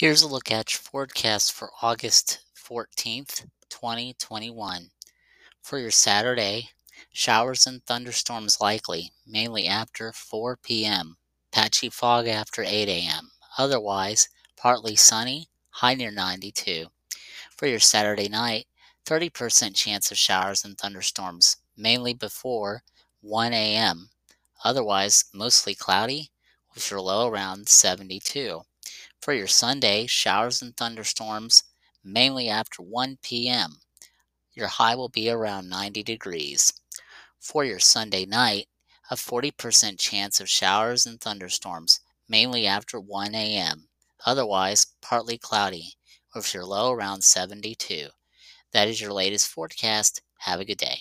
Here's a look at your forecast for August 14th, 2021. For your Saturday, showers and thunderstorms likely, mainly after 4 p.m. Patchy fog after 8 a.m. Otherwise, partly sunny, high near 92. For your Saturday night, 30% chance of showers and thunderstorms, mainly before 1 a.m. Otherwise, mostly cloudy, with your low around 72. For your Sunday, showers and thunderstorms, mainly after 1 p.m. Your high will be around 90 degrees. For your Sunday night, a 40% chance of showers and thunderstorms, mainly after 1 a.m. Otherwise, partly cloudy, with your low around 72. That is your latest forecast. Have a good day.